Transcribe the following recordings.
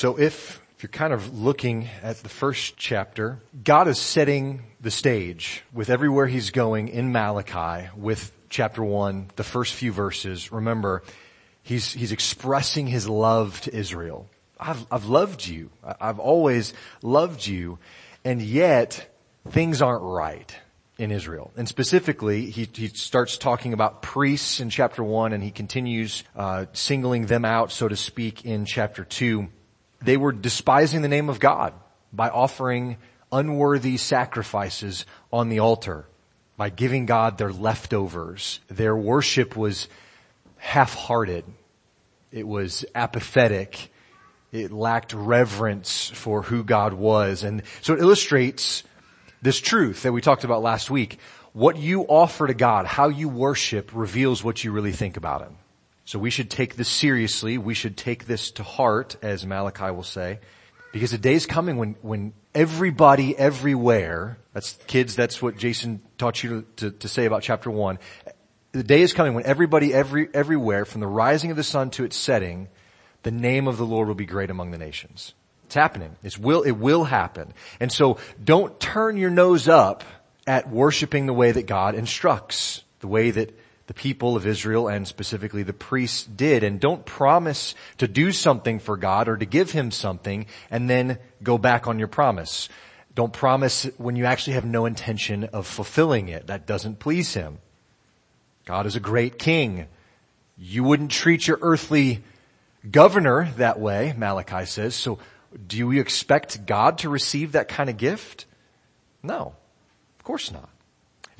So if, if you're kind of looking at the first chapter, God is setting the stage with everywhere he's going in Malachi with chapter one, the first few verses. Remember, he's, he's expressing his love to Israel. I've, I've loved you. I've always loved you. And yet things aren't right in Israel. And specifically, he, he starts talking about priests in chapter one and he continues, uh, singling them out, so to speak, in chapter two. They were despising the name of God by offering unworthy sacrifices on the altar, by giving God their leftovers. Their worship was half-hearted. It was apathetic. It lacked reverence for who God was. And so it illustrates this truth that we talked about last week. What you offer to God, how you worship reveals what you really think about Him. So we should take this seriously. We should take this to heart, as Malachi will say, because the day is coming when, when everybody everywhere, that's kids, that's what Jason taught you to, to, say about chapter one. The day is coming when everybody every, everywhere, from the rising of the sun to its setting, the name of the Lord will be great among the nations. It's happening. It's will, it will happen. And so don't turn your nose up at worshiping the way that God instructs, the way that the people of Israel and specifically the priests did. And don't promise to do something for God or to give Him something and then go back on your promise. Don't promise when you actually have no intention of fulfilling it. That doesn't please Him. God is a great king. You wouldn't treat your earthly governor that way, Malachi says. So do you expect God to receive that kind of gift? No, of course not.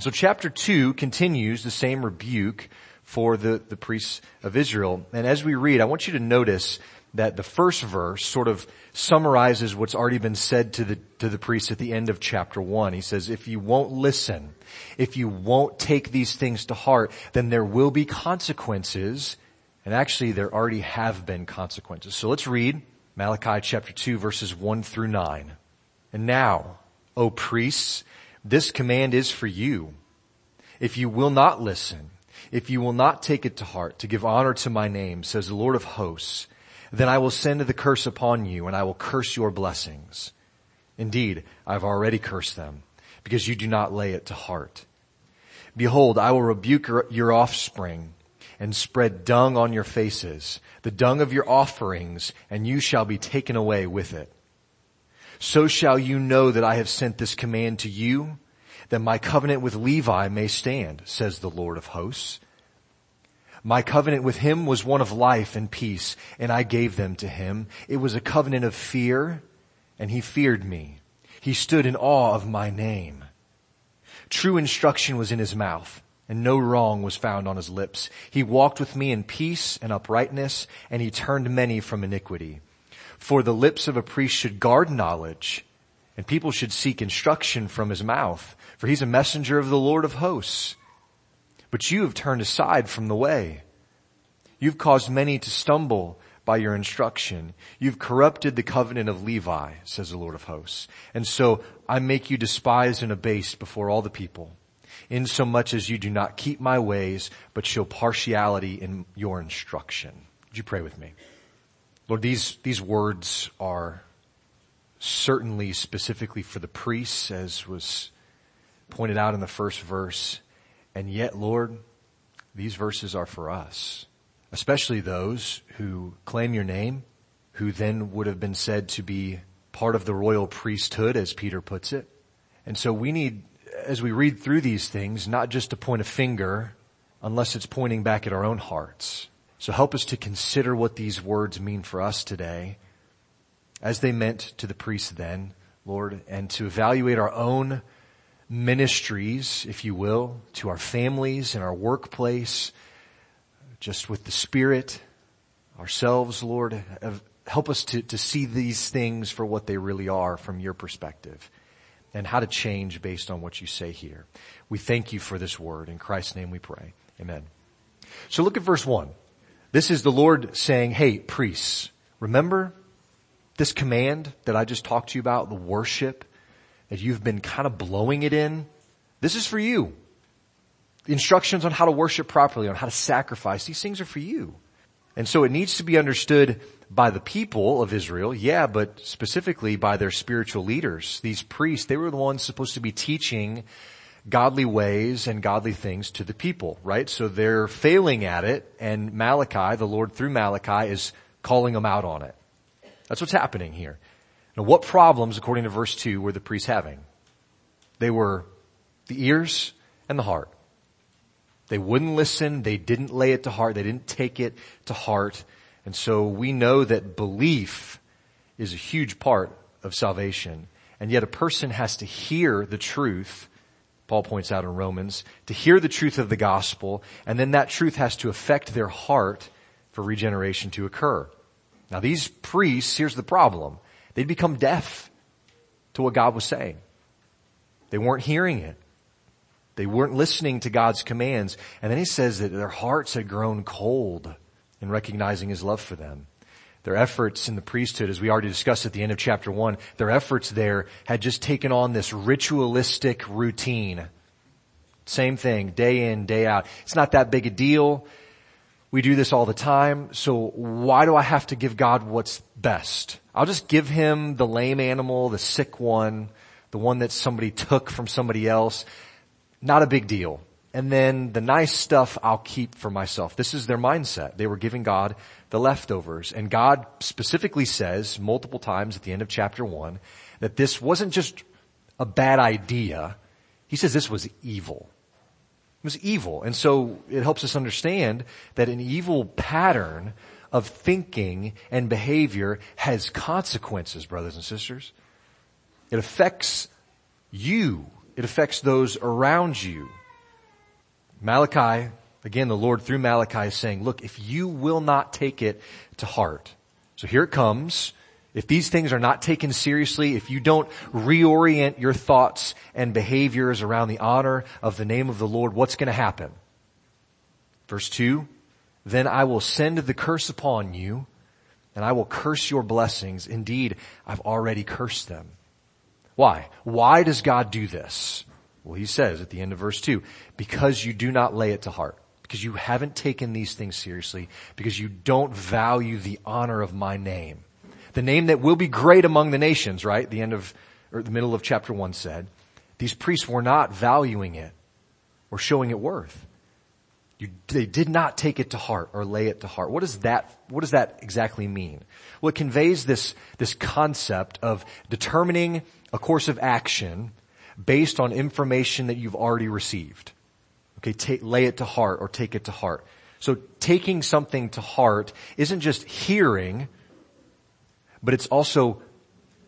So chapter two continues the same rebuke for the, the priests of Israel. And as we read, I want you to notice that the first verse sort of summarizes what's already been said to the, to the priests at the end of chapter one. He says, if you won't listen, if you won't take these things to heart, then there will be consequences. And actually there already have been consequences. So let's read Malachi chapter 2 verses 1 through 9. And now, O priests, this command is for you. If you will not listen, if you will not take it to heart to give honor to my name, says the Lord of hosts, then I will send the curse upon you and I will curse your blessings. Indeed, I've already cursed them because you do not lay it to heart. Behold, I will rebuke your offspring and spread dung on your faces, the dung of your offerings, and you shall be taken away with it. So shall you know that I have sent this command to you, that my covenant with Levi may stand, says the Lord of hosts. My covenant with him was one of life and peace, and I gave them to him. It was a covenant of fear, and he feared me. He stood in awe of my name. True instruction was in his mouth and no wrong was found on his lips. He walked with me in peace and uprightness, and he turned many from iniquity. For the lips of a priest should guard knowledge, and people should seek instruction from his mouth, for he's a messenger of the Lord of hosts. But you have turned aside from the way. You've caused many to stumble by your instruction. You've corrupted the covenant of Levi, says the Lord of hosts. And so I make you despised and abased before all the people insomuch as you do not keep my ways, but show partiality in your instruction. Would you pray with me? Lord, these, these words are certainly specifically for the priests, as was pointed out in the first verse. And yet, Lord, these verses are for us, especially those who claim your name, who then would have been said to be part of the royal priesthood, as Peter puts it. And so we need as we read through these things, not just to point a finger unless it's pointing back at our own hearts. So help us to consider what these words mean for us today as they meant to the priests then, Lord, and to evaluate our own ministries, if you will, to our families and our workplace, just with the Spirit, ourselves, Lord. Help us to, to see these things for what they really are from your perspective and how to change based on what you say here. We thank you for this word. In Christ's name we pray. Amen. So look at verse one. This is the Lord saying, hey, priests, remember this command that I just talked to you about, the worship that you've been kind of blowing it in? This is for you. The instructions on how to worship properly, on how to sacrifice, these things are for you. And so it needs to be understood by the people of Israel, yeah, but specifically by their spiritual leaders. These priests, they were the ones supposed to be teaching godly ways and godly things to the people, right? So they're failing at it and Malachi, the Lord through Malachi is calling them out on it. That's what's happening here. Now what problems, according to verse 2, were the priests having? They were the ears and the heart. They wouldn't listen. They didn't lay it to heart. They didn't take it to heart. And so we know that belief is a huge part of salvation. And yet a person has to hear the truth, Paul points out in Romans, to hear the truth of the gospel, and then that truth has to affect their heart for regeneration to occur. Now these priests, here's the problem. They'd become deaf to what God was saying. They weren't hearing it. They weren't listening to God's commands. And then he says that their hearts had grown cold in recognizing his love for them. Their efforts in the priesthood, as we already discussed at the end of chapter one, their efforts there had just taken on this ritualistic routine. Same thing, day in, day out. It's not that big a deal. We do this all the time, so why do I have to give God what's best? I'll just give him the lame animal, the sick one, the one that somebody took from somebody else. Not a big deal and then the nice stuff I'll keep for myself. This is their mindset. They were giving God the leftovers. And God specifically says multiple times at the end of chapter one that this wasn't just a bad idea. He says this was evil. It was evil. And so it helps us understand that an evil pattern of thinking and behavior has consequences, brothers and sisters. It affects you. It affects those around you. Malachi, again, the Lord through Malachi is saying, look, if you will not take it to heart. So here it comes. If these things are not taken seriously, if you don't reorient your thoughts and behaviors around the honor of the name of the Lord, what's going to happen? Verse 2, then I will send the curse upon you and I will curse your blessings. Indeed, I've already cursed them. Why? Why does God do this? Well, he says at the end of verse 2, because you do not lay it to heart, because you haven't taken these things seriously, because you don't value the honor of my name. The name that will be great among the nations, right? The end of, or the middle of chapter 1 said. These priests were not valuing it or showing it worth. You, they did not take it to heart or lay it to heart. What does that, what does that exactly mean? Well, it conveys this, this concept of determining a course of action based on information that you've already received. Okay, take, lay it to heart or take it to heart. So taking something to heart isn't just hearing, but it's also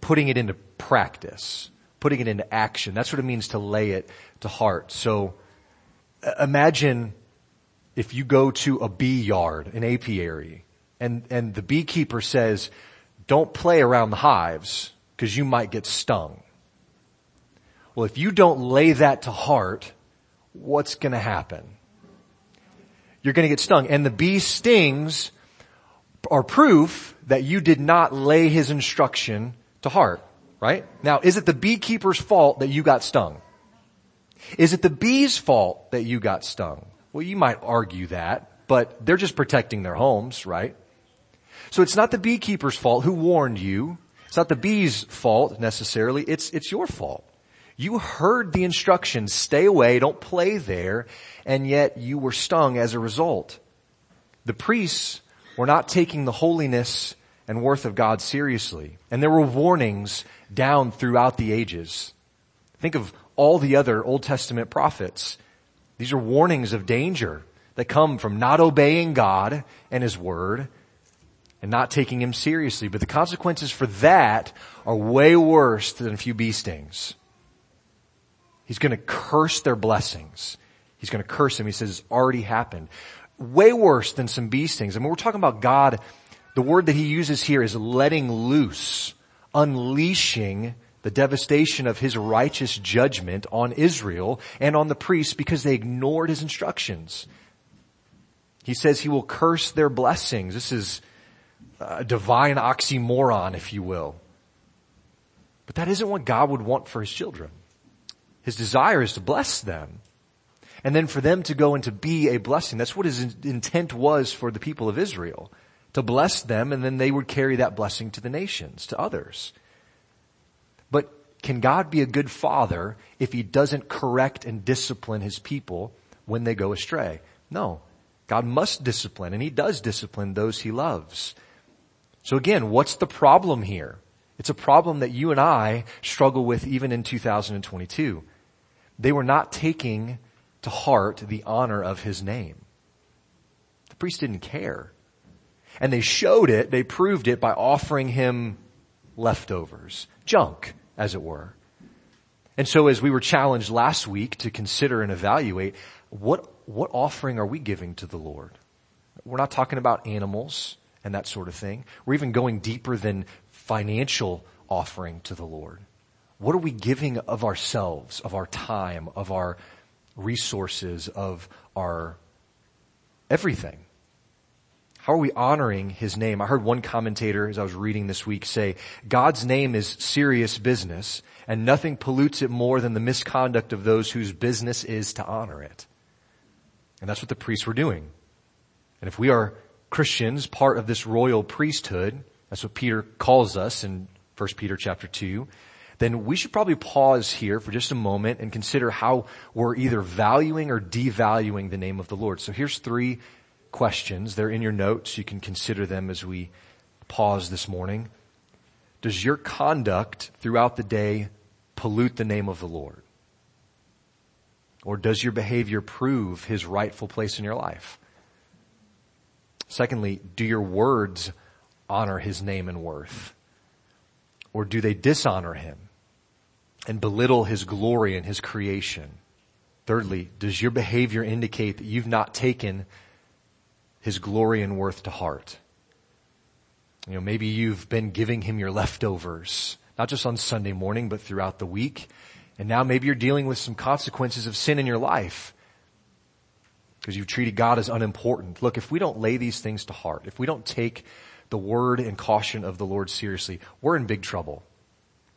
putting it into practice, putting it into action. That's what it means to lay it to heart. So uh, imagine if you go to a bee yard, an apiary, and, and the beekeeper says, don't play around the hives because you might get stung. Well, if you don't lay that to heart, what's going to happen? You're going to get stung. And the bee stings are proof that you did not lay his instruction to heart, right? Now, is it the beekeeper's fault that you got stung? Is it the bee's fault that you got stung? Well, you might argue that, but they're just protecting their homes, right? So it's not the beekeeper's fault who warned you. It's not the bee's fault necessarily. It's, it's your fault. You heard the instructions, stay away, don't play there, and yet you were stung as a result. The priests were not taking the holiness and worth of God seriously. And there were warnings down throughout the ages. Think of all the other Old Testament prophets. These are warnings of danger that come from not obeying God and His Word and not taking Him seriously. But the consequences for that are way worse than a few bee stings. He's going to curse their blessings. He's going to curse them. He says it's already happened. Way worse than some bee stings. I mean, we're talking about God. The word that he uses here is letting loose, unleashing the devastation of his righteous judgment on Israel and on the priests because they ignored his instructions. He says he will curse their blessings. This is a divine oxymoron, if you will. But that isn't what God would want for his children. His desire is to bless them. And then for them to go and to be a blessing. That's what his intent was for the people of Israel. to bless them and then they would carry that blessing to the nations, to others. But can God be a good father if he doesn't correct and discipline his people when they go astray? No. God must discipline and he does discipline those he loves. So again, what's the problem here? It's a problem that you and I struggle with even in 2022. They were not taking to heart the honor of his name. The priest didn't care. And they showed it, they proved it by offering him leftovers, junk, as it were. And so as we were challenged last week to consider and evaluate, what, what offering are we giving to the Lord? We're not talking about animals and that sort of thing. We're even going deeper than financial offering to the Lord. What are we giving of ourselves, of our time, of our resources, of our everything? How are we honoring His name? I heard one commentator as I was reading this week say, God's name is serious business and nothing pollutes it more than the misconduct of those whose business is to honor it. And that's what the priests were doing. And if we are Christians, part of this royal priesthood, that's what Peter calls us in 1 Peter chapter 2, then we should probably pause here for just a moment and consider how we're either valuing or devaluing the name of the Lord. So here's three questions. They're in your notes. You can consider them as we pause this morning. Does your conduct throughout the day pollute the name of the Lord? Or does your behavior prove his rightful place in your life? Secondly, do your words honor his name and worth? Or do they dishonor him and belittle his glory and his creation? Thirdly, does your behavior indicate that you've not taken his glory and worth to heart. You know, maybe you've been giving him your leftovers, not just on Sunday morning, but throughout the week. And now maybe you're dealing with some consequences of sin in your life because you've treated God as unimportant. Look, if we don't lay these things to heart, if we don't take the word and caution of the Lord seriously, we're in big trouble.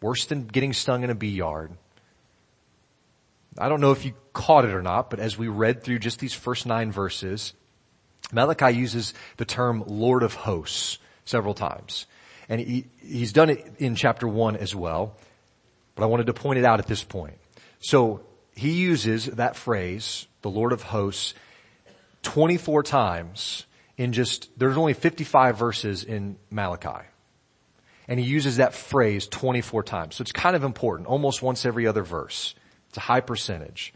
Worse than getting stung in a bee yard. I don't know if you caught it or not, but as we read through just these first nine verses, Malachi uses the term Lord of hosts several times. And he, he's done it in chapter one as well. But I wanted to point it out at this point. So he uses that phrase, the Lord of hosts, 24 times in just, there's only 55 verses in Malachi. And he uses that phrase 24 times. So it's kind of important, almost once every other verse. It's a high percentage.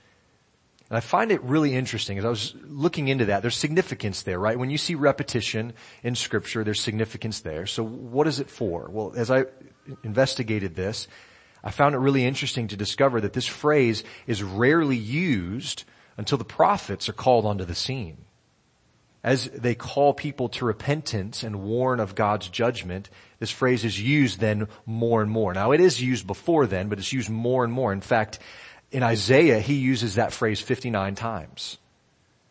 And I find it really interesting as I was looking into that. There's significance there, right? When you see repetition in scripture, there's significance there. So what is it for? Well, as I investigated this, I found it really interesting to discover that this phrase is rarely used until the prophets are called onto the scene. As they call people to repentance and warn of God's judgment, this phrase is used then more and more. Now it is used before then, but it's used more and more. In fact, in Isaiah, he uses that phrase 59 times.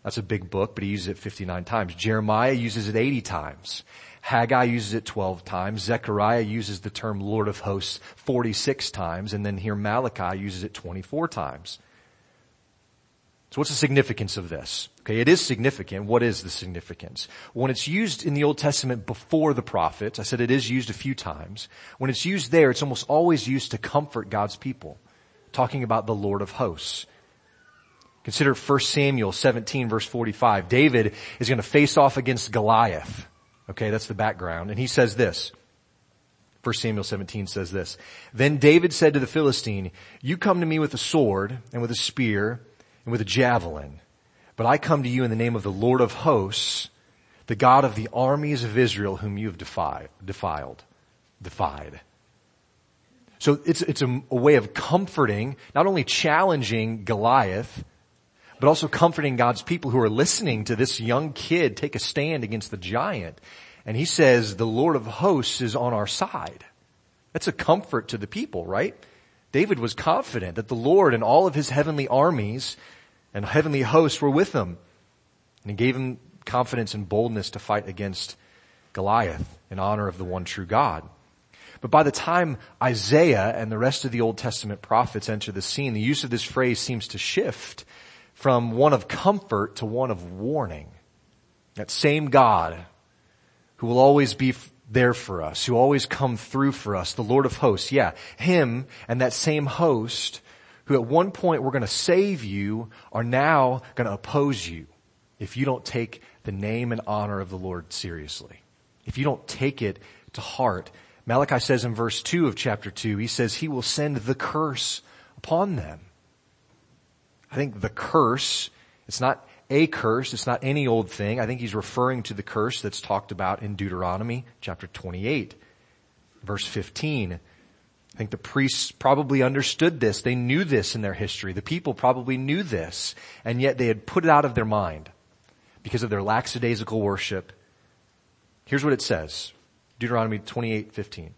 That's a big book, but he uses it 59 times. Jeremiah uses it 80 times. Haggai uses it 12 times. Zechariah uses the term Lord of hosts 46 times. And then here Malachi uses it 24 times. So what's the significance of this? Okay, it is significant. What is the significance? When it's used in the Old Testament before the prophets, I said it is used a few times. When it's used there, it's almost always used to comfort God's people talking about the Lord of hosts. Consider 1 Samuel 17 verse 45. David is going to face off against Goliath. Okay, that's the background. And he says this. 1 Samuel 17 says this. Then David said to the Philistine, you come to me with a sword and with a spear and with a javelin, but I come to you in the name of the Lord of hosts, the God of the armies of Israel whom you have defied, defiled, defied. So it's, it's a, a way of comforting, not only challenging Goliath, but also comforting God's people who are listening to this young kid take a stand against the giant. And he says, the Lord of hosts is on our side. That's a comfort to the people, right? David was confident that the Lord and all of his heavenly armies and heavenly hosts were with him. And he gave him confidence and boldness to fight against Goliath in honor of the one true God. But by the time Isaiah and the rest of the Old Testament prophets enter the scene, the use of this phrase seems to shift from one of comfort to one of warning. That same God who will always be there for us, who always come through for us, the Lord of hosts. Yeah, him and that same host who at one point were going to save you are now going to oppose you if you don't take the name and honor of the Lord seriously. If you don't take it to heart. Malachi says in verse 2 of chapter 2, he says he will send the curse upon them. I think the curse, it's not a curse. It's not any old thing. I think he's referring to the curse that's talked about in Deuteronomy chapter 28, verse 15. I think the priests probably understood this. They knew this in their history. The people probably knew this, and yet they had put it out of their mind because of their lackadaisical worship. Here's what it says. Deuteronomy 28, 15.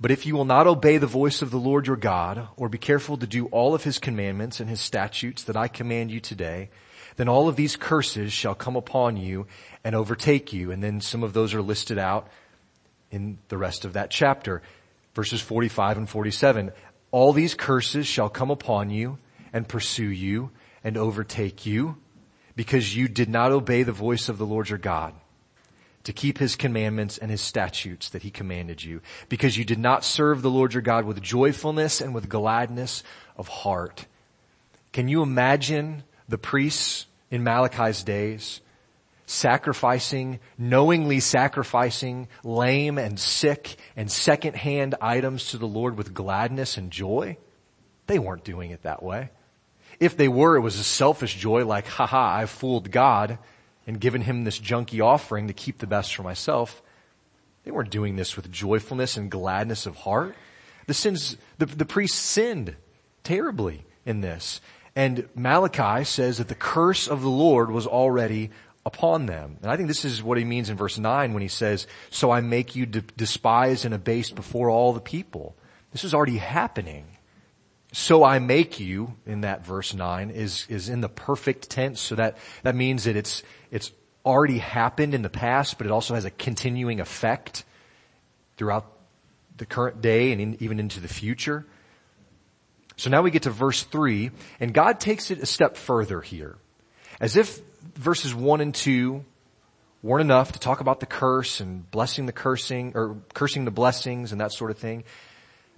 But if you will not obey the voice of the Lord your God, or be careful to do all of his commandments and his statutes that I command you today, then all of these curses shall come upon you and overtake you. And then some of those are listed out in the rest of that chapter. Verses 45 and 47. All these curses shall come upon you and pursue you and overtake you because you did not obey the voice of the Lord your God to keep his commandments and his statutes that he commanded you, because you did not serve the Lord your God with joyfulness and with gladness of heart. Can you imagine the priests in Malachi's days sacrificing, knowingly sacrificing lame and sick and secondhand items to the Lord with gladness and joy? They weren't doing it that way. If they were, it was a selfish joy like, haha, I fooled God and given him this junky offering to keep the best for myself. They weren't doing this with joyfulness and gladness of heart. The sins, the, the priests sinned terribly in this. And Malachi says that the curse of the Lord was already upon them. And I think this is what he means in verse 9 when he says, so I make you despised and abased before all the people. This is already happening. So I make you in that verse 9 is, is in the perfect tense. So that, that means that it's, it's already happened in the past, but it also has a continuing effect throughout the current day and in, even into the future. So now we get to verse three, and God takes it a step further here. As if verses one and two weren't enough to talk about the curse and blessing the cursing, or cursing the blessings and that sort of thing.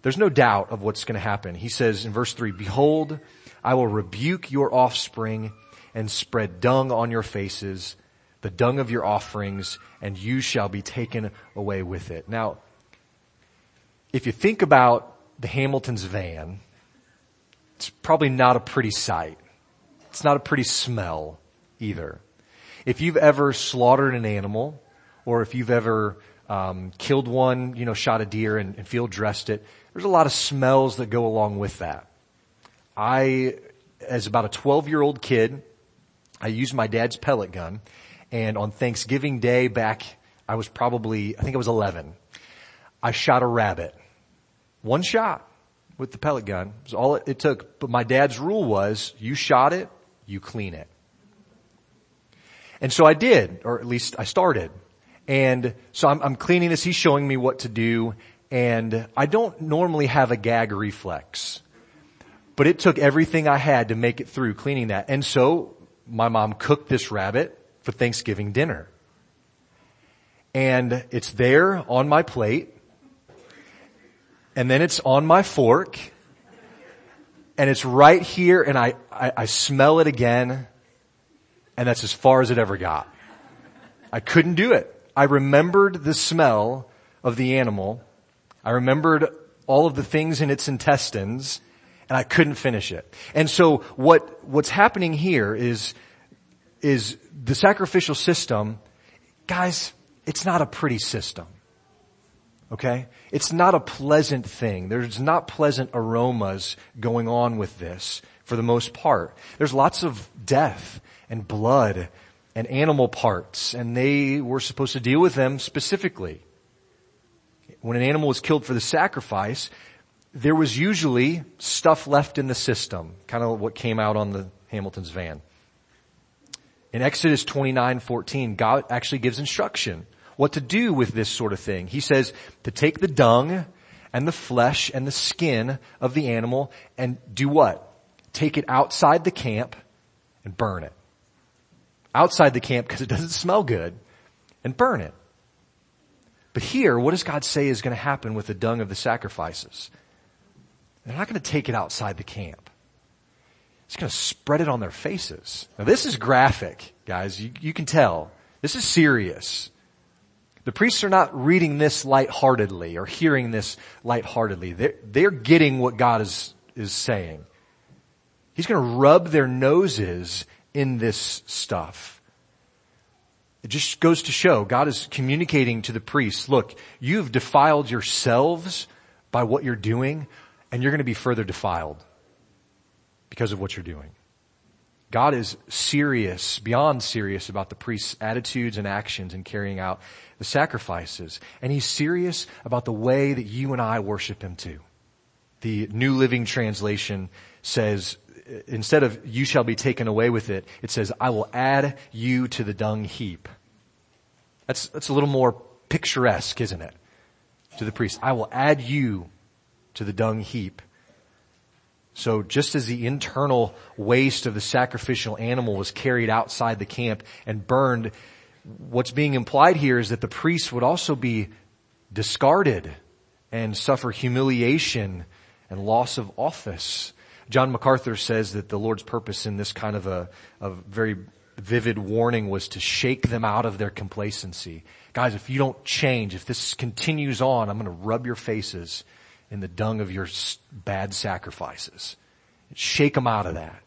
There's no doubt of what's going to happen. He says in verse three, behold, I will rebuke your offspring and spread dung on your faces, the dung of your offerings, and you shall be taken away with it. Now, if you think about the Hamilton's van, it's probably not a pretty sight. It's not a pretty smell either. If you've ever slaughtered an animal, or if you've ever um, killed one, you know, shot a deer and, and field dressed it, there's a lot of smells that go along with that. I, as about a 12 year old kid, I used my dad's pellet gun and on Thanksgiving Day back, I was probably, I think I was 11. I shot a rabbit. One shot with the pellet gun. Was all it took. But my dad's rule was, you shot it, you clean it. And so I did, or at least I started. And so I'm, I'm, cleaning this. He's showing me what to do. And I don't normally have a gag reflex, but it took everything I had to make it through cleaning that. And so my mom cooked this rabbit for Thanksgiving dinner. And it's there on my plate. And then it's on my fork. And it's right here and I, I, I smell it again. And that's as far as it ever got. I couldn't do it. I remembered the smell of the animal. I remembered all of the things in its intestines and I couldn't finish it. And so what, what's happening here is, is the sacrificial system, guys, it's not a pretty system. Okay? It's not a pleasant thing. There's not pleasant aromas going on with this for the most part. There's lots of death and blood and animal parts and they were supposed to deal with them specifically. When an animal was killed for the sacrifice, there was usually stuff left in the system, kind of what came out on the Hamilton's van. In Exodus 29, 14, God actually gives instruction what to do with this sort of thing. He says to take the dung and the flesh and the skin of the animal and do what? Take it outside the camp and burn it. Outside the camp because it doesn't smell good. and burn it. But here, what does God say is going to happen with the dung of the sacrifices? They're not going to take it outside the camp. It's going to spread it on their faces. Now this is graphic, guys. You, you can tell. This is serious. The priests are not reading this lightheartedly or hearing this lightheartedly. They're, they're getting what God is, is saying. He's going to rub their noses in this stuff. It just goes to show God is communicating to the priests, look, you've defiled yourselves by what you're doing and you're going to be further defiled because of what you're doing. God is serious, beyond serious about the priest's attitudes and actions in carrying out the sacrifices. And he's serious about the way that you and I worship him too. The New Living Translation says, instead of you shall be taken away with it, it says, I will add you to the dung heap. That's, that's a little more picturesque, isn't it? To the priest. I will add you to the dung heap. So just as the internal waste of the sacrificial animal was carried outside the camp and burned, what's being implied here is that the priest would also be discarded and suffer humiliation and loss of office. John MacArthur says that the Lord's purpose in this kind of a, a very vivid warning was to shake them out of their complacency. Guys, if you don't change, if this continues on, I'm going to rub your faces in the dung of your bad sacrifices. Shake them out of that.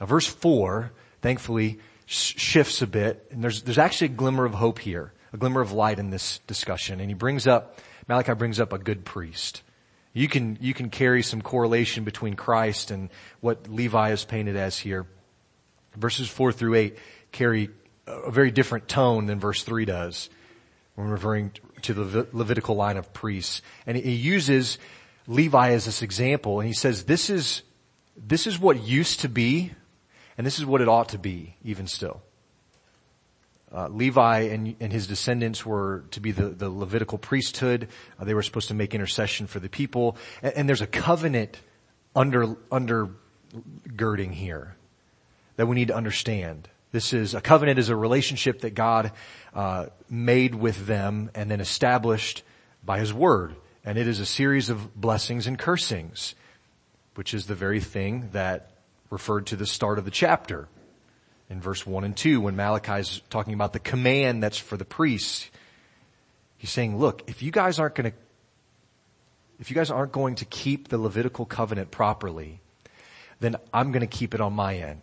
Now verse four, thankfully, shifts a bit, and there's, there's actually a glimmer of hope here, a glimmer of light in this discussion, and he brings up, Malachi brings up a good priest. You can, you can carry some correlation between Christ and what Levi is painted as here. Verses four through eight carry a very different tone than verse three does when referring to the Levitical line of priests. And he uses Levi as this example and he says this is, this is what used to be and this is what it ought to be even still. Uh, Levi and, and, his descendants were to be the, the Levitical priesthood. Uh, they were supposed to make intercession for the people. And, and there's a covenant under, undergirding here that we need to understand. This is a covenant is a relationship that God uh, made with them and then established by His Word, and it is a series of blessings and cursings, which is the very thing that referred to the start of the chapter in verse one and two when Malachi is talking about the command that's for the priests. He's saying, look, if you guys aren't going to if you guys aren't going to keep the Levitical covenant properly, then I'm going to keep it on my end.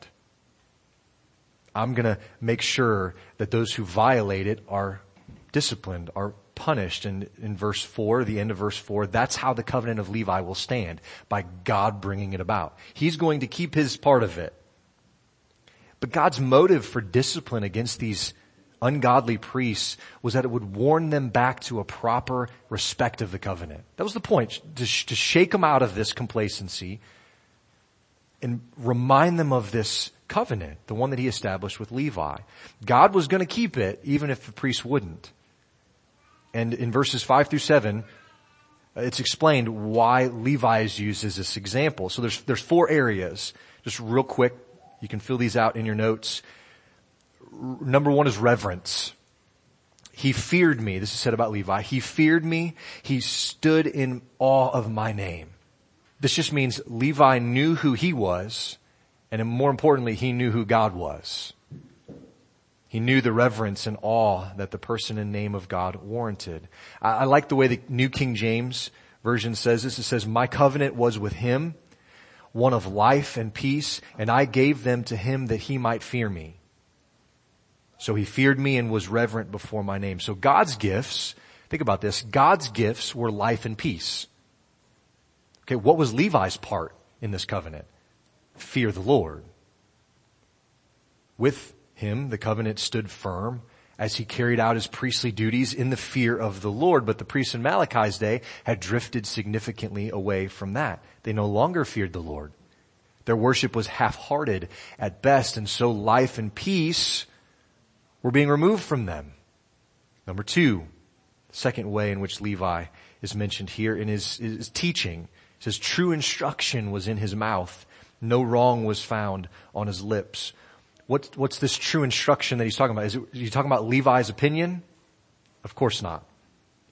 I'm going to make sure that those who violate it are disciplined, are punished. And in verse 4, the end of verse 4, that's how the covenant of Levi will stand, by God bringing it about. He's going to keep his part of it. But God's motive for discipline against these ungodly priests was that it would warn them back to a proper respect of the covenant. That was the point, to, sh- to shake them out of this complacency and remind them of this covenant, the one that he established with Levi. God was going to keep it even if the priests wouldn't. And in verses five through seven, it's explained why Levi is used as this example. So there's, there's four areas. Just real quick, you can fill these out in your notes. Number one is reverence. He feared me. This is said about Levi. He feared me. He stood in awe of my name. This just means Levi knew who he was and more importantly, he knew who God was. He knew the reverence and awe that the person and name of God warranted. I, I like the way the New King James version says this. It says, my covenant was with him, one of life and peace, and I gave them to him that he might fear me. So he feared me and was reverent before my name. So God's gifts, think about this, God's gifts were life and peace. Okay, what was Levi's part in this covenant? fear the Lord. With him, the covenant stood firm as he carried out his priestly duties in the fear of the Lord. But the priests in Malachi's day had drifted significantly away from that. They no longer feared the Lord. Their worship was half-hearted at best, and so life and peace were being removed from them. Number two, the second way in which Levi is mentioned here in his, his teaching. It says true instruction was in his mouth no wrong was found on his lips. What's, what's this true instruction that he's talking about? Is, he talking about Levi's opinion? Of course not.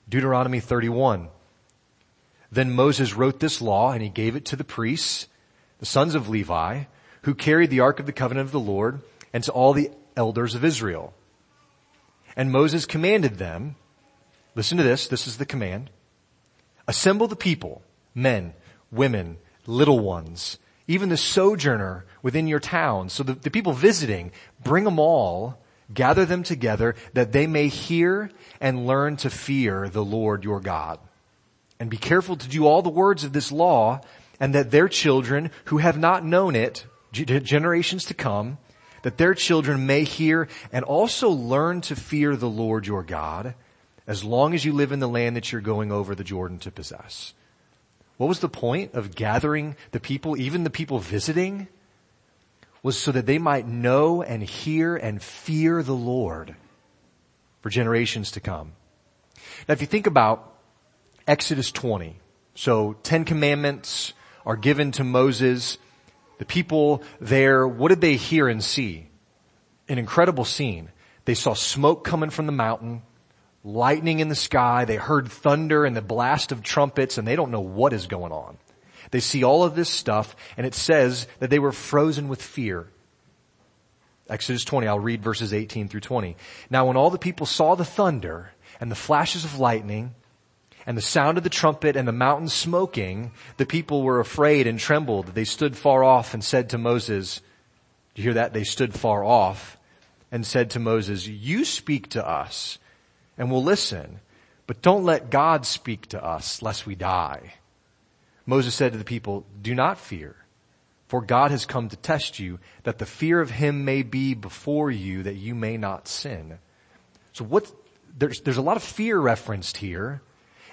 Deuteronomy 31. Then Moses wrote this law and he gave it to the priests, the sons of Levi, who carried the ark of the covenant of the Lord, and to all the elders of Israel. And Moses commanded them, listen to this, this is the command, assemble the people, men, women, little ones, even the sojourner within your town. So the, the people visiting, bring them all, gather them together that they may hear and learn to fear the Lord your God. And be careful to do all the words of this law and that their children who have not known it, generations to come, that their children may hear and also learn to fear the Lord your God as long as you live in the land that you're going over the Jordan to possess. What was the point of gathering the people, even the people visiting? Was so that they might know and hear and fear the Lord for generations to come. Now if you think about Exodus 20, so Ten Commandments are given to Moses the people there, what did they hear and see? An incredible scene. They saw smoke coming from the mountain, lightning in the sky, they heard thunder and the blast of trumpets, and they don't know what is going on. They see all of this stuff, and it says that they were frozen with fear. Exodus 20, I'll read verses 18 through 20. Now when all the people saw the thunder and the flashes of lightning and the sound of the trumpet and the mountain smoking, the people were afraid and trembled. They stood far off and said to Moses, do you hear that? They stood far off and said to Moses, you speak to us and we'll listen, but don't let God speak to us lest we die. Moses said to the people, do not fear, for God has come to test you that the fear of him may be before you that you may not sin. So what, there's, there's a lot of fear referenced here.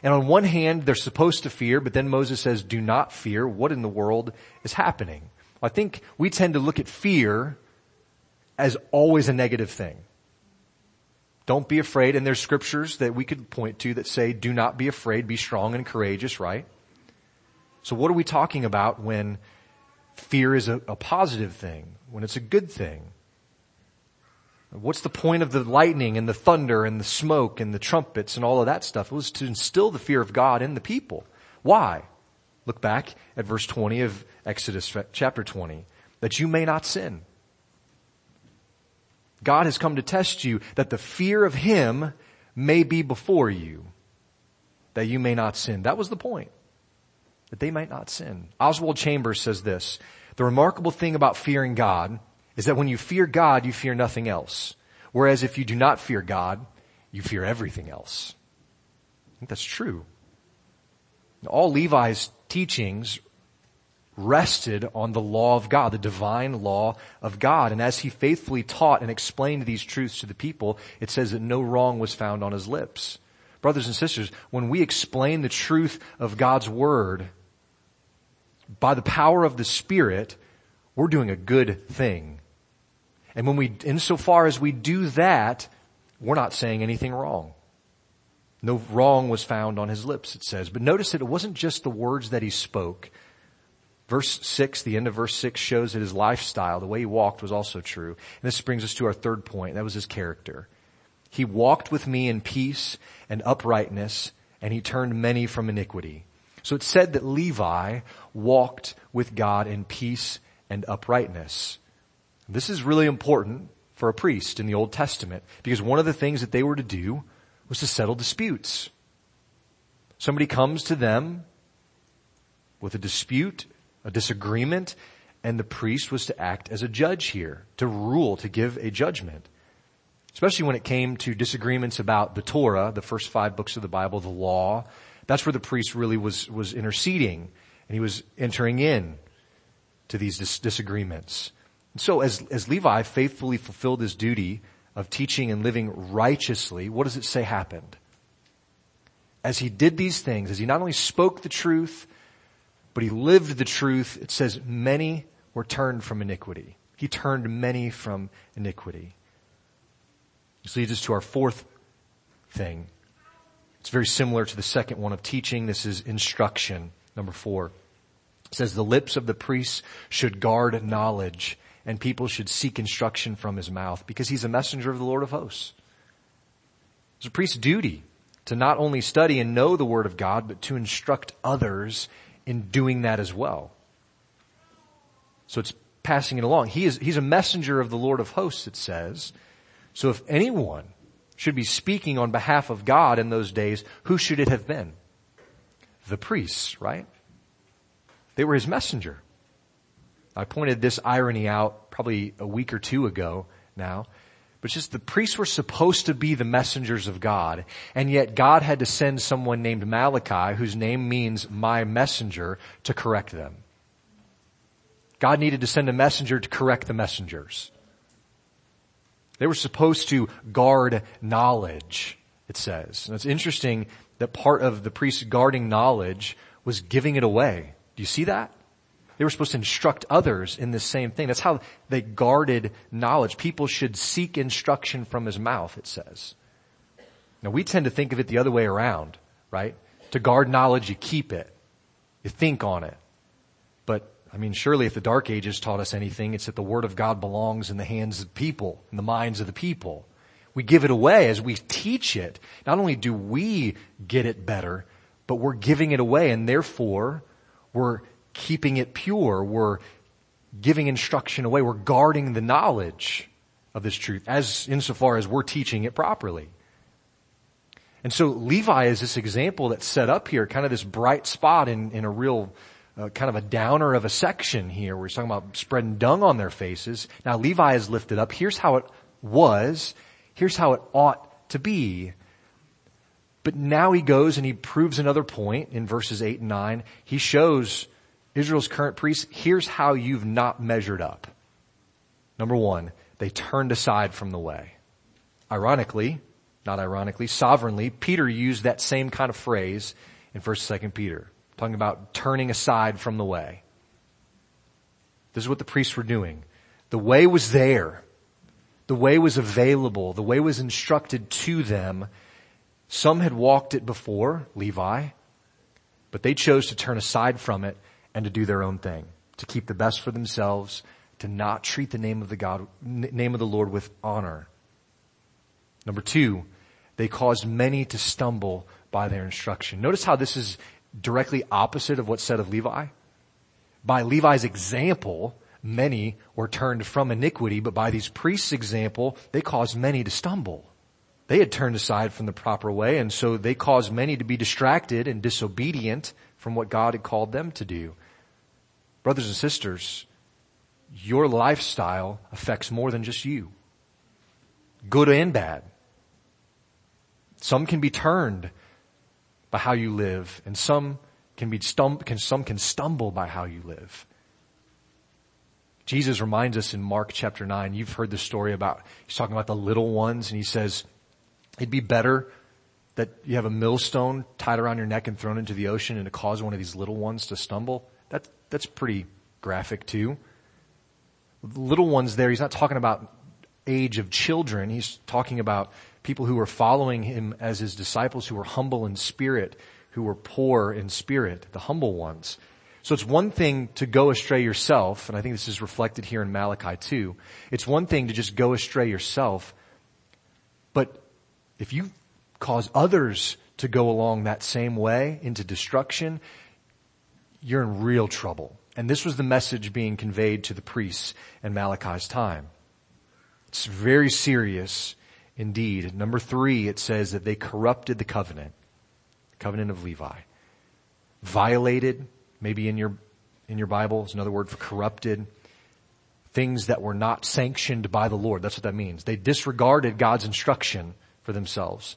And on one hand, they're supposed to fear, but then Moses says, do not fear. What in the world is happening? I think we tend to look at fear as always a negative thing. Don't be afraid. And there's scriptures that we could point to that say, do not be afraid, be strong and courageous, right? So what are we talking about when fear is a, a positive thing, when it's a good thing? What's the point of the lightning and the thunder and the smoke and the trumpets and all of that stuff? It was to instill the fear of God in the people. Why? Look back at verse 20 of Exodus chapter 20. That you may not sin. God has come to test you that the fear of Him may be before you. That you may not sin. That was the point. That they might not sin. Oswald Chambers says this. The remarkable thing about fearing God is that when you fear God, you fear nothing else. Whereas if you do not fear God, you fear everything else. I think that's true. All Levi's teachings rested on the law of God, the divine law of God. And as he faithfully taught and explained these truths to the people, it says that no wrong was found on his lips. Brothers and sisters, when we explain the truth of God's word by the power of the Spirit, we're doing a good thing. And when we, insofar as we do that, we're not saying anything wrong. No wrong was found on his lips, it says. But notice that it wasn't just the words that he spoke. Verse 6, the end of verse 6 shows that his lifestyle, the way he walked was also true. And this brings us to our third point. That was his character. He walked with me in peace and uprightness, and he turned many from iniquity. So it said that Levi walked with God in peace and uprightness. This is really important for a priest in the Old Testament because one of the things that they were to do was to settle disputes. Somebody comes to them with a dispute, a disagreement, and the priest was to act as a judge here, to rule, to give a judgment. Especially when it came to disagreements about the Torah, the first five books of the Bible, the law. That's where the priest really was, was interceding and he was entering in to these dis- disagreements. And so as, as Levi faithfully fulfilled his duty of teaching and living righteously, what does it say happened? As he did these things, as he not only spoke the truth, but he lived the truth, it says many were turned from iniquity. He turned many from iniquity. This leads us to our fourth thing. It's very similar to the second one of teaching. This is instruction. Number four. It says the lips of the priests should guard knowledge and people should seek instruction from his mouth because he's a messenger of the Lord of hosts. It's a priest's duty to not only study and know the Word of God, but to instruct others in doing that as well. So it's passing it along. He is, he's a messenger of the Lord of hosts, it says. So if anyone should be speaking on behalf of God in those days, who should it have been? The priests, right? They were his messenger. I pointed this irony out probably a week or two ago now. But just the priests were supposed to be the messengers of God, and yet God had to send someone named Malachi, whose name means my messenger, to correct them. God needed to send a messenger to correct the messengers. They were supposed to guard knowledge, it says. And it's interesting that part of the priest's guarding knowledge was giving it away. Do you see that? They were supposed to instruct others in this same thing. That's how they guarded knowledge. People should seek instruction from his mouth, it says. Now we tend to think of it the other way around, right? To guard knowledge, you keep it. You think on it. But, I mean, surely if the Dark Ages taught us anything, it's that the Word of God belongs in the hands of people, in the minds of the people. We give it away as we teach it. Not only do we get it better, but we're giving it away and therefore we're keeping it pure. We're giving instruction away. We're guarding the knowledge of this truth as insofar as we're teaching it properly. And so Levi is this example that's set up here, kind of this bright spot in, in a real uh, kind of a downer of a section here where he's talking about spreading dung on their faces. Now Levi is lifted up. Here's how it was. Here's how it ought to be. But now he goes and he proves another point in verses 8 and 9. He shows Israel's current priests, here's how you've not measured up. Number one, they turned aside from the way. Ironically, not ironically, sovereignly, Peter used that same kind of phrase in 1st and 2nd Peter, talking about turning aside from the way. This is what the priests were doing. The way was there. The way was available. The way was instructed to them. Some had walked it before, Levi, but they chose to turn aside from it and to do their own thing, to keep the best for themselves, to not treat the name of the God, name of the Lord with honor. Number two, they caused many to stumble by their instruction. Notice how this is directly opposite of what's said of Levi. By Levi's example, many were turned from iniquity, but by these priests' example, they caused many to stumble. They had turned aside from the proper way, and so they caused many to be distracted and disobedient from what God had called them to do. Brothers and sisters, your lifestyle affects more than just you. Good and bad. Some can be turned by how you live and some can be stum- can, some can stumble by how you live. Jesus reminds us in Mark chapter 9, you've heard the story about, he's talking about the little ones and he says, it'd be better that you have a millstone tied around your neck and thrown into the ocean and to cause one of these little ones to stumble that's pretty graphic too. Little ones there, he's not talking about age of children. He's talking about people who are following him as his disciples who are humble in spirit, who are poor in spirit, the humble ones. So it's one thing to go astray yourself, and I think this is reflected here in Malachi too. It's one thing to just go astray yourself, but if you cause others to go along that same way into destruction, you're in real trouble. And this was the message being conveyed to the priests in Malachi's time. It's very serious indeed. Number three, it says that they corrupted the covenant, covenant of Levi. Violated, maybe in your, in your Bible is another word for corrupted. Things that were not sanctioned by the Lord. That's what that means. They disregarded God's instruction for themselves.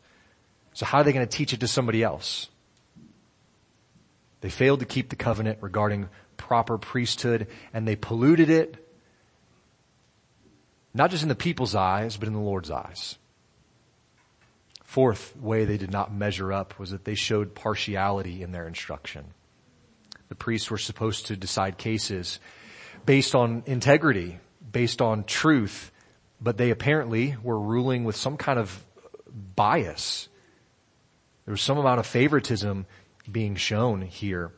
So how are they going to teach it to somebody else? They failed to keep the covenant regarding proper priesthood and they polluted it, not just in the people's eyes, but in the Lord's eyes. Fourth way they did not measure up was that they showed partiality in their instruction. The priests were supposed to decide cases based on integrity, based on truth, but they apparently were ruling with some kind of bias. There was some amount of favoritism being shown here.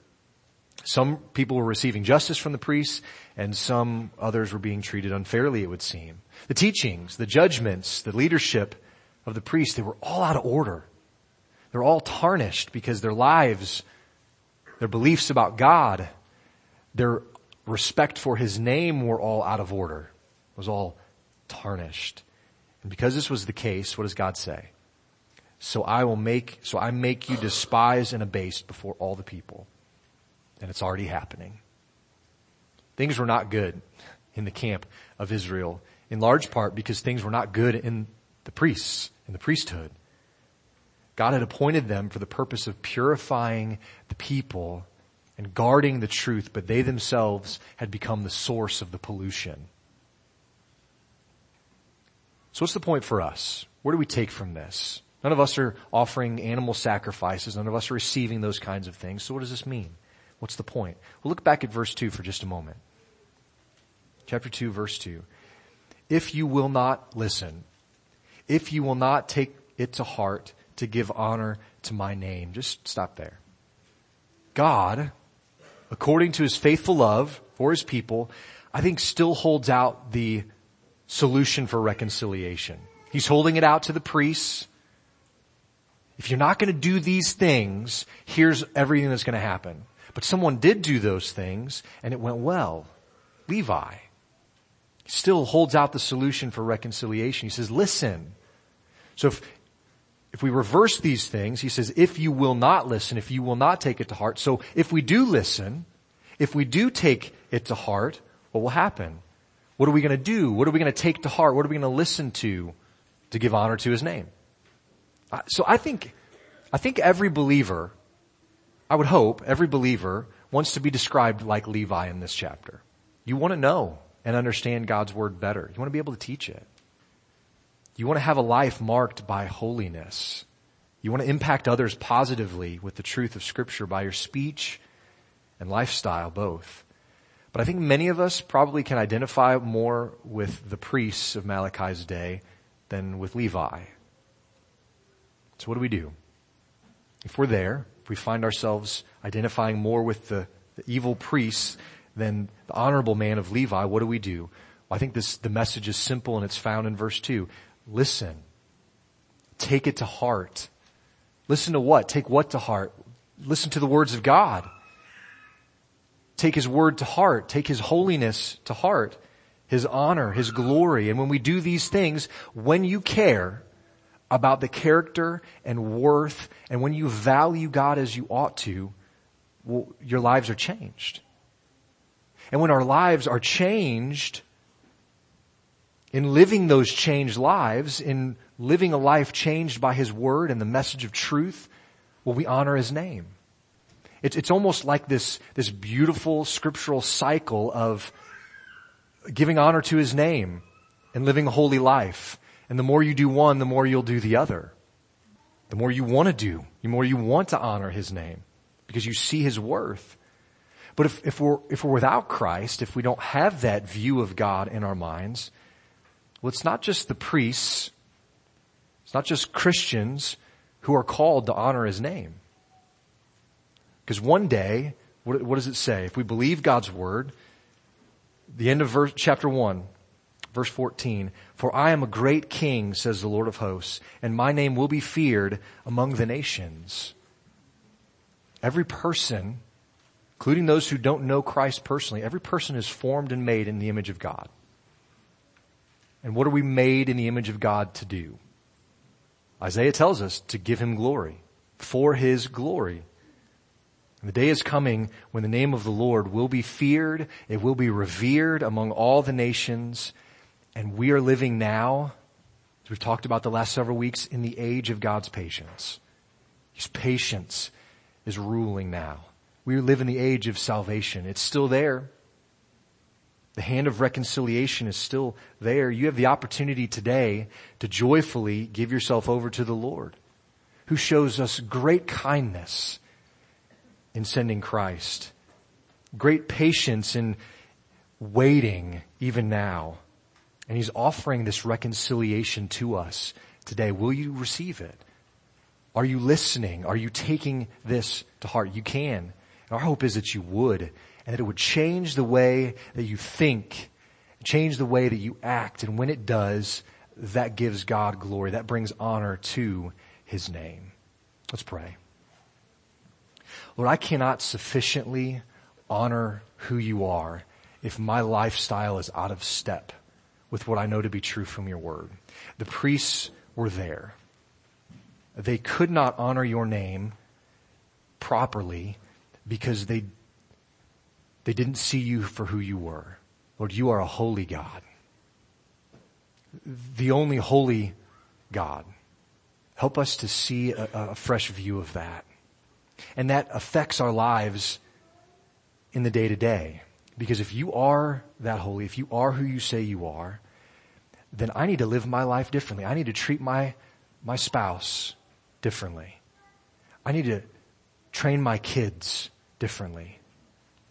Some people were receiving justice from the priests and some others were being treated unfairly, it would seem. The teachings, the judgments, the leadership of the priests, they were all out of order. They're all tarnished because their lives, their beliefs about God, their respect for his name were all out of order. It was all tarnished. And because this was the case, what does God say? So I will make, so I make you despised and abased before all the people. And it's already happening. Things were not good in the camp of Israel, in large part because things were not good in the priests, in the priesthood. God had appointed them for the purpose of purifying the people and guarding the truth, but they themselves had become the source of the pollution. So what's the point for us? Where do we take from this? None of us are offering animal sacrifices. None of us are receiving those kinds of things. So what does this mean? What's the point? We'll look back at verse 2 for just a moment. Chapter 2 verse 2. If you will not listen, if you will not take it to heart to give honor to my name, just stop there. God, according to his faithful love for his people, I think still holds out the solution for reconciliation. He's holding it out to the priests. If you're not going to do these things, here's everything that's going to happen. But someone did do those things and it went well. Levi still holds out the solution for reconciliation. He says, listen. So if, if we reverse these things, he says, if you will not listen, if you will not take it to heart. So if we do listen, if we do take it to heart, what will happen? What are we going to do? What are we going to take to heart? What are we going to listen to to give honor to his name? So I think, I think every believer, I would hope every believer wants to be described like Levi in this chapter. You want to know and understand God's word better. You want to be able to teach it. You want to have a life marked by holiness. You want to impact others positively with the truth of scripture by your speech and lifestyle both. But I think many of us probably can identify more with the priests of Malachi's day than with Levi. So what do we do? If we're there, if we find ourselves identifying more with the, the evil priests than the honorable man of Levi, what do we do? Well, I think this, the message is simple and it's found in verse two. Listen. Take it to heart. Listen to what? Take what to heart? Listen to the words of God. Take His word to heart. Take His holiness to heart. His honor, His glory. And when we do these things, when you care about the character and worth, and when you value God as you ought to, well, your lives are changed. And when our lives are changed, in living those changed lives, in living a life changed by His Word and the message of truth, will we honor His name? It's, it's almost like this, this beautiful scriptural cycle of giving honor to His name and living a holy life. And the more you do one, the more you'll do the other. The more you want to do, the more you want to honor His name because you see His worth. But if, if we're, if we're without Christ, if we don't have that view of God in our minds, well, it's not just the priests, it's not just Christians who are called to honor His name. Because one day, what, what, does it say? If we believe God's word, the end of verse, chapter 1, verse 14, for I am a great king, says the Lord of hosts, and my name will be feared among the nations. Every person including those who don't know Christ personally, every person is formed and made in the image of God. And what are we made in the image of God to do? Isaiah tells us to give him glory, for his glory. And the day is coming when the name of the Lord will be feared, it will be revered among all the nations, and we are living now, as we've talked about the last several weeks, in the age of God's patience. His patience is ruling now. We live in the age of salvation. It's still there. The hand of reconciliation is still there. You have the opportunity today to joyfully give yourself over to the Lord, who shows us great kindness in sending Christ, great patience in waiting even now. And He's offering this reconciliation to us today. Will you receive it? Are you listening? Are you taking this to heart? You can. Our hope is that you would, and that it would change the way that you think, change the way that you act, and when it does, that gives God glory. That brings honor to his name. Let's pray. Lord, I cannot sufficiently honor who you are if my lifestyle is out of step with what I know to be true from your word. The priests were there. They could not honor your name properly because they, they didn't see you for who you were. Lord, you are a holy God. The only holy God. Help us to see a, a fresh view of that. And that affects our lives in the day to day. Because if you are that holy, if you are who you say you are, then I need to live my life differently. I need to treat my, my spouse differently. I need to train my kids differently.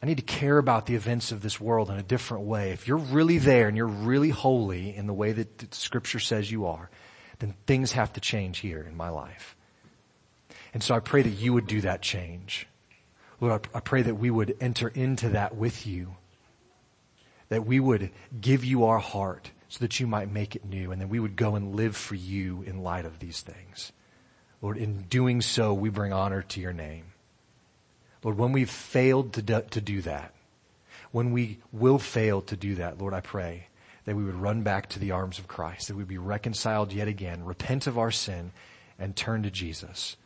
I need to care about the events of this world in a different way. If you're really there and you're really holy in the way that scripture says you are, then things have to change here in my life. And so I pray that you would do that change. Lord, I pray that we would enter into that with you. That we would give you our heart so that you might make it new and then we would go and live for you in light of these things. Lord, in doing so, we bring honor to your name. Lord, when we've failed to do, to do that, when we will fail to do that, Lord, I pray that we would run back to the arms of Christ, that we'd be reconciled yet again, repent of our sin, and turn to Jesus.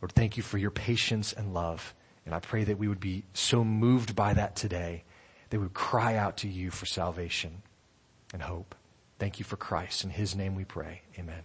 Lord, thank you for your patience and love. And I pray that we would be so moved by that today that we would cry out to you for salvation and hope. Thank you for Christ. In his name we pray. Amen.